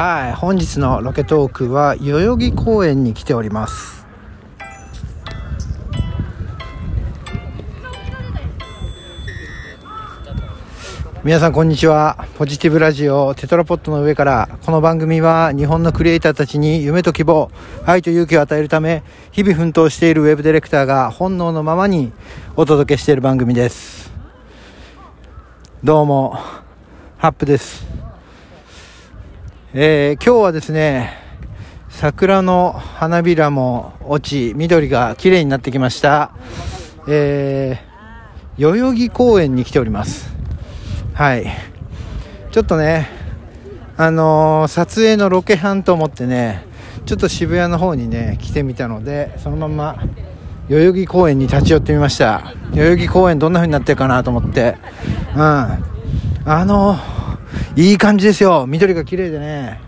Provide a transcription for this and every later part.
はい。本日のロケトークは代々木公園に来ております。皆さんこんにちは。ポジティブラジオテトラポットの上からこの番組は日本のクリエイターたちに夢と希望愛と勇気を与えるため日々奮闘しているウェブディレクターが本能のままにお届けしている番組です。どうもハップです。えー、今日はですね桜の花びらも落ち緑が綺麗になってきました。えー、代々木公園に来ております。はい。ちょっとねあのー、撮影のロケハンと思ってねちょっと渋谷の方にね来てみたのでそのまま代々木公園に立ち寄ってみました。代々木公園どんな風になってるかなと思って。うん。あのーいい感じですよ。緑が綺麗でね。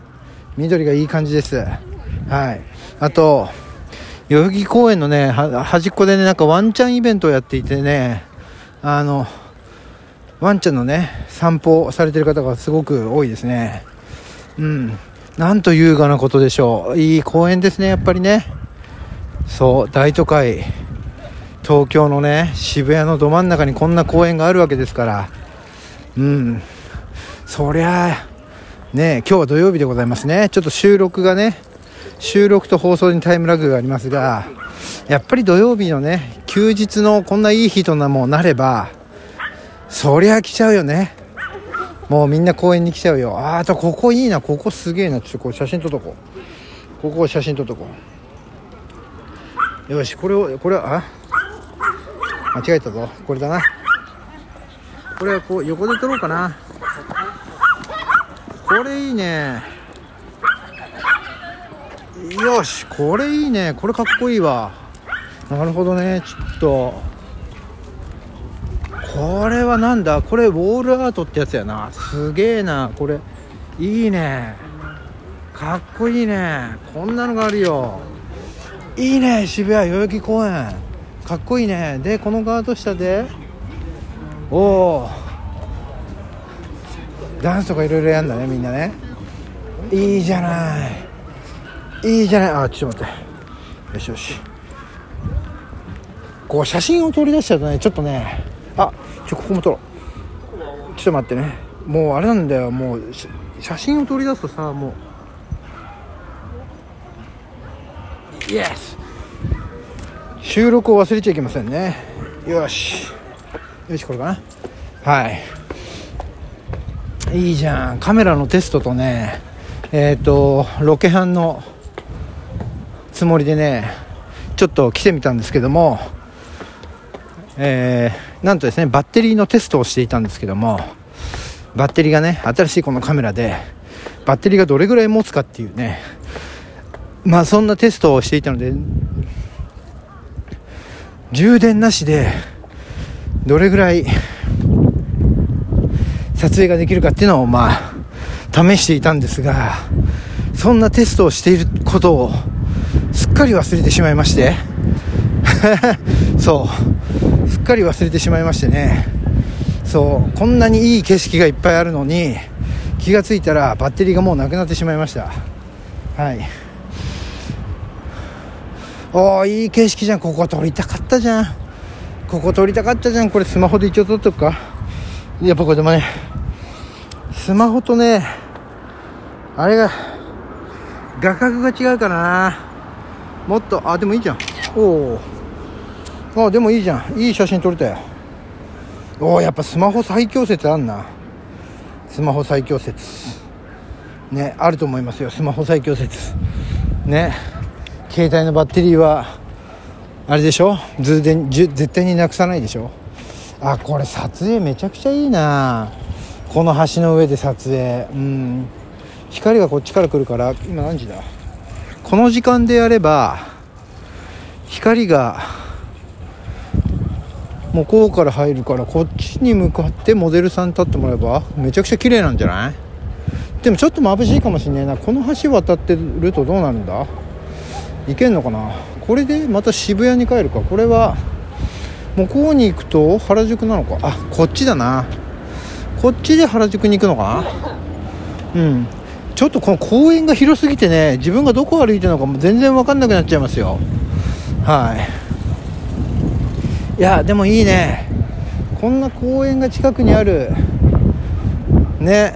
緑がいい感じです。はい。あと代々木公園のね端っこでねなんかワンちゃんイベントをやっていてね。あのワンちゃんのね散歩されてる方がすごく多いですね。うん。なんと優雅なことでしょう。いい公園ですねやっぱりね。そう大都会。東京のね渋谷のど真ん中にこんな公園があるわけですから。うん。そりゃあね今日は土曜日でございますね。ちょっと収録がね収録と放送にタイムラグがありますがやっぱり土曜日のね休日のこんないい日となもなればそりゃ来ちゃうよね。もうみんな公園に来ちゃうよ。ああとここいいな。ここすげえな。ちょっとこう写真撮っとこう。ここ写真撮っとこう。よしこれをこれはあ？間違えたぞ。これだな。これはこう横で撮ろうかな。これいいね。よしこれいいね。これかっこいいわ。なるほどねちょっと。これはなんだ？これウォールアートってやつやな。すげえな。これいいね。かっこいいね。こんなのがあるよ。いいね渋谷代々木公園。かっこいいね。でこのガード下で。おおダンスとかいろいろやんだねみんなね。いいじゃない。いいじゃない。あちょっと待って。よしよし。こう写真を撮り出しちゃうとねちょっとね。あちょここも撮ろう。ちょっと待ってね。もうあれなんだよ。もう写真を撮り出すとさもう。イエス収録を忘れちゃいけませんね。よし。よしこれかな。はい。いいじゃん。カメラのテストとねえっ、ー、とロケハンのつもりでねちょっと来てみたんですけどもえー、なんとですねバッテリーのテストをしていたんですけどもバッテリーがね新しいこのカメラでバッテリーがどれぐらい持つかっていうねまあそんなテストをしていたので充電なしでどれぐらい撮影ができるかっていうのをまあ試していたんですがそんなテストをしていることをすっかり忘れてしまいまして。そう。すっかり忘れてしまいましてね。そう。こんなにいい景色がいっぱいあるのに気がついたらバッテリーがもうなくなってしまいました。はい。おおいい景色じゃん。ここ撮りたかったじゃん。ここ撮りたかったじゃん。これスマホで一応撮っとくか。やっぱこれでもねスマホとねあれが画角が違うかな。もっとあでもいいじゃん。おおあでもいいじゃん。いい写真撮れたよ。おおやっぱスマホ最強説あんな。スマホ最強説。ねあると思いますよ。スマホ最強説。ね。携帯のバッテリーはあれでしょ？絶対になくさないでしょ？あこれ撮影めちゃくちゃいいな。この橋の上で撮影。うん。光がこっちから来るから今何時だ？この時間でやれば光が向こうから入るからこっちに向かってモデルさん立ってもらえばめちゃくちゃ綺麗なんじゃない？でもちょっと眩しいかもしんないな。この橋渡ってるとどうなるんだ？行けんのかな？これでまた渋谷に帰るか。これは向こうに行くと原宿なのか？あこっちだな。こっちで原宿に行くのかな？うん。ちょっとこの公園が広すぎてね自分がどこ歩いてるのかも全然分かんなくなっちゃいますよ。はい。いやでもいいね。こんな公園が近くにあるね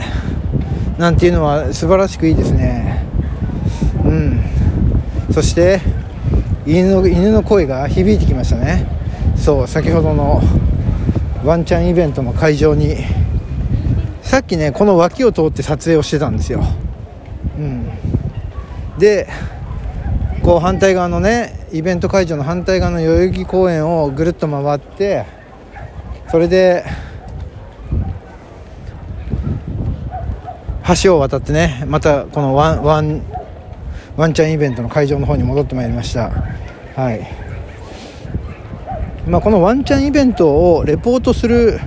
なんていうのは素晴らしくいいですね。うん。そして犬の犬の声が響いてきましたね。そう先ほどのワンちゃんイベントの会場にさっきねこの脇を通って撮影をしてたんですよ、うん、でこう反対側のねイベント会場の反対側の代々木公園をぐるっと回ってそれで橋を渡ってねまたこのワンワンワンちゃんイベントの会場の方に戻ってまいりました。はい。まあ、このワンチャンイベントをレポートする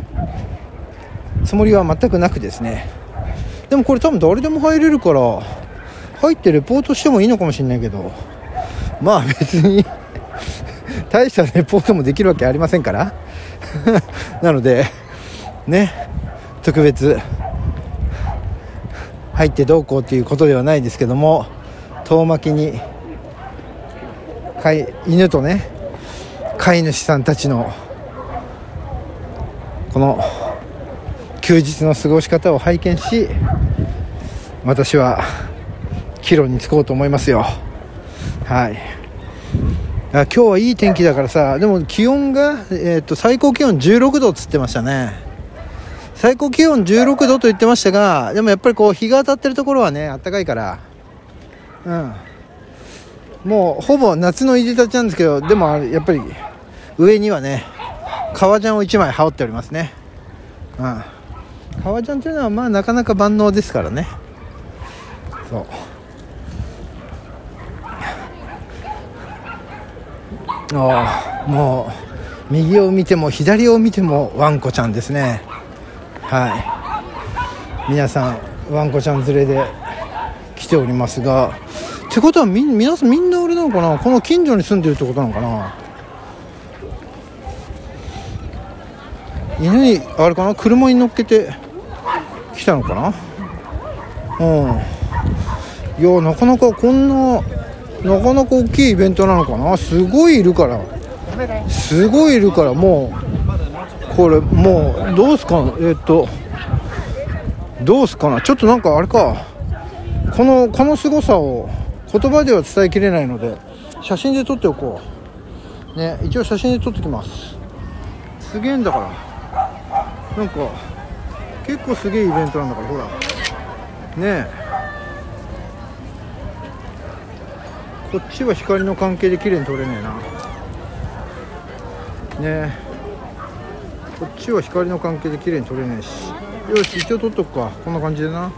つもりは全くなくですね。でもこれ多分誰でも入れるから入ってレポートしてもいいのかもしれないけどまあ別に大したレポートもできるわけありませんから。なのでね特別入ってどうこうっていうことではないですけども遠巻きに犬とね飼い主さんたちのこの休日の過ごし方を拝見し私は帰路に着こうと思いますよ。はい。今日はいい天気だからさでも気温が、えーと、最高気温16度っつってましたね。最高気温16度と言ってましたがでもやっぱりこう日が当たってるところはねあったかいから。うん。もうほぼ夏の入り立ちなんですけどでもやっぱり上にはね革ジャンを1枚羽織っておりますね。うん革ジャンというのはまあなかなか万能ですからね。そう。ああもう右を見ても左を見てもワンコちゃんですね。はい。皆さんワンコちゃん連れで来ておりますが。ってことはみ皆さんみんな俺なのかな？この近所に住んでるってことなのかな？犬にあれかな車に乗っけて来たのかな？うん。いやなかなかこんななかなか大きいイベントなのかな？すごいいるから。すごいいるからもうこれもうどうすかえっとどうすかな？ちょっとなんかあれか。このこの凄さを言葉では伝えきれないので写真で撮っておこう。ね一応写真で撮ってきます。すげえんだから。なんか結構すげえイベントなんだからほら。ねえ。こっちは光の関係で綺麗に撮れねえな。ねえ。こっちは光の関係で綺麗に撮れねえし。よし一応撮っとくか。こんな感じでな。ああ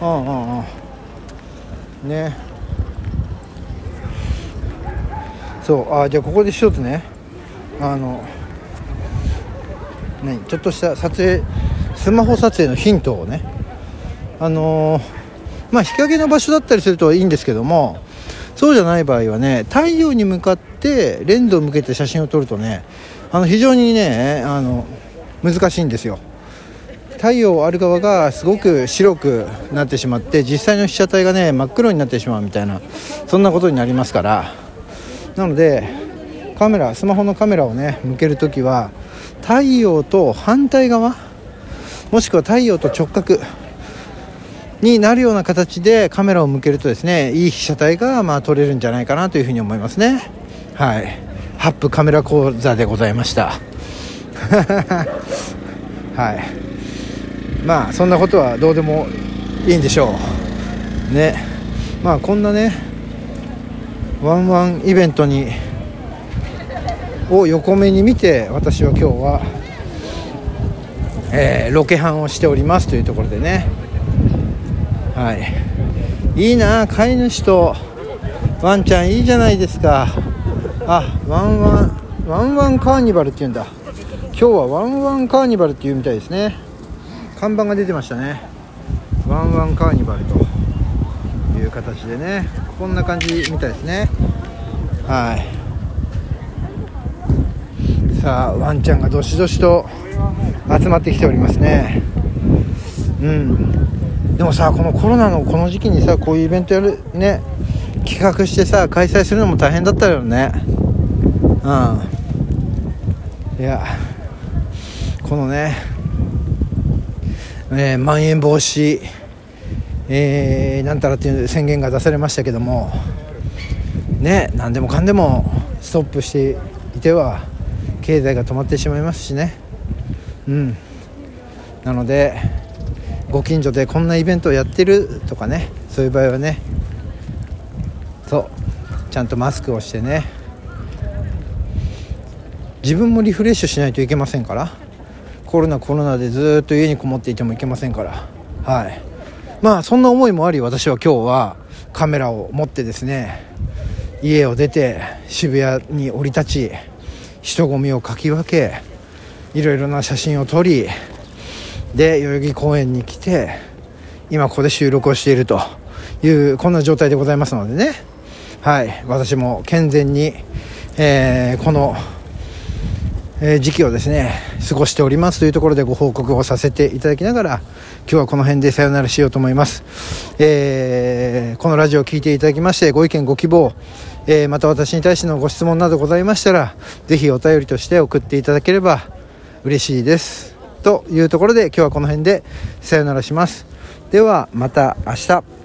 ああねそうあじゃあここで一つね。あのね、ちょっとした撮影スマホ撮影のヒントをね。あのー、まあ日陰の場所だったりするといいんですけどもそうじゃない場合はね太陽に向かってレンズを向けて写真を撮るとねあの非常にねあの難しいんですよ。太陽ある側がすごく白くなってしまって実際の被写体がね真っ黒になってしまうみたいなそんなことになりますから。なのでカメラスマホのカメラをね向けるときは太陽と反対側？もしくは太陽と直角？になるような形でカメラを向けるとですねいい被写体がまあ撮れるんじゃないかなというふうに思いますね。はい。ハップカメラ講座でございました。はい。まあそんなことはどうでもいいんでしょう。ね。まあこんなねワンワンイベントにを横目に見て私は今日は、えー、ロケハンをしておりますというところでね。はい。いいな飼い主とワンちゃんいいじゃないですか。あワンワンワンワンカーニバルっていうんだ。今日はワンワンカーニバルっていうみたいですね。看板が出てましたね。ワンワンカーニバルという形でね。こんな感じみたいですね。はい。さあワンちゃんがどしどしと集まってきておりますね。うん。でもさこのコロナのこの時期にさこういうイベントやるね企画してさ開催するのも大変だったよね。うん。いやこのね、えー、まん延防止、えー、なんたらっていう宣言が出されましたけどもね何でもかんでもストップしていては経済が止まってしまいますしね。うん。なのでご近所でこんなイベントをやってるとかねそういう場合はね。そう。ちゃんとマスクをしてね。自分もリフレッシュしないといけませんから。コロナコロナでずっと家にこもっていてもいけませんから。はい。まあそんな思いもあり私は今日はカメラを持ってですね家を出て渋谷に降り立ち人混みをかき分けいろいろな写真を撮りで代々木公園に来て今ここで収録をしているというこんな状態でございますのでね。はい。私も健全に、えー、このえー、時期をですね過ごしておりますというところでご報告をさせていただきながら今日はこの辺でさよならしようと思います、えー、このラジオを聴いていただきましてご意見ご希望、えー、また私に対してのご質問などございましたらぜひお便りとして送っていただければ嬉しいです。というところで今日はこの辺でさよならします。ではまた明日。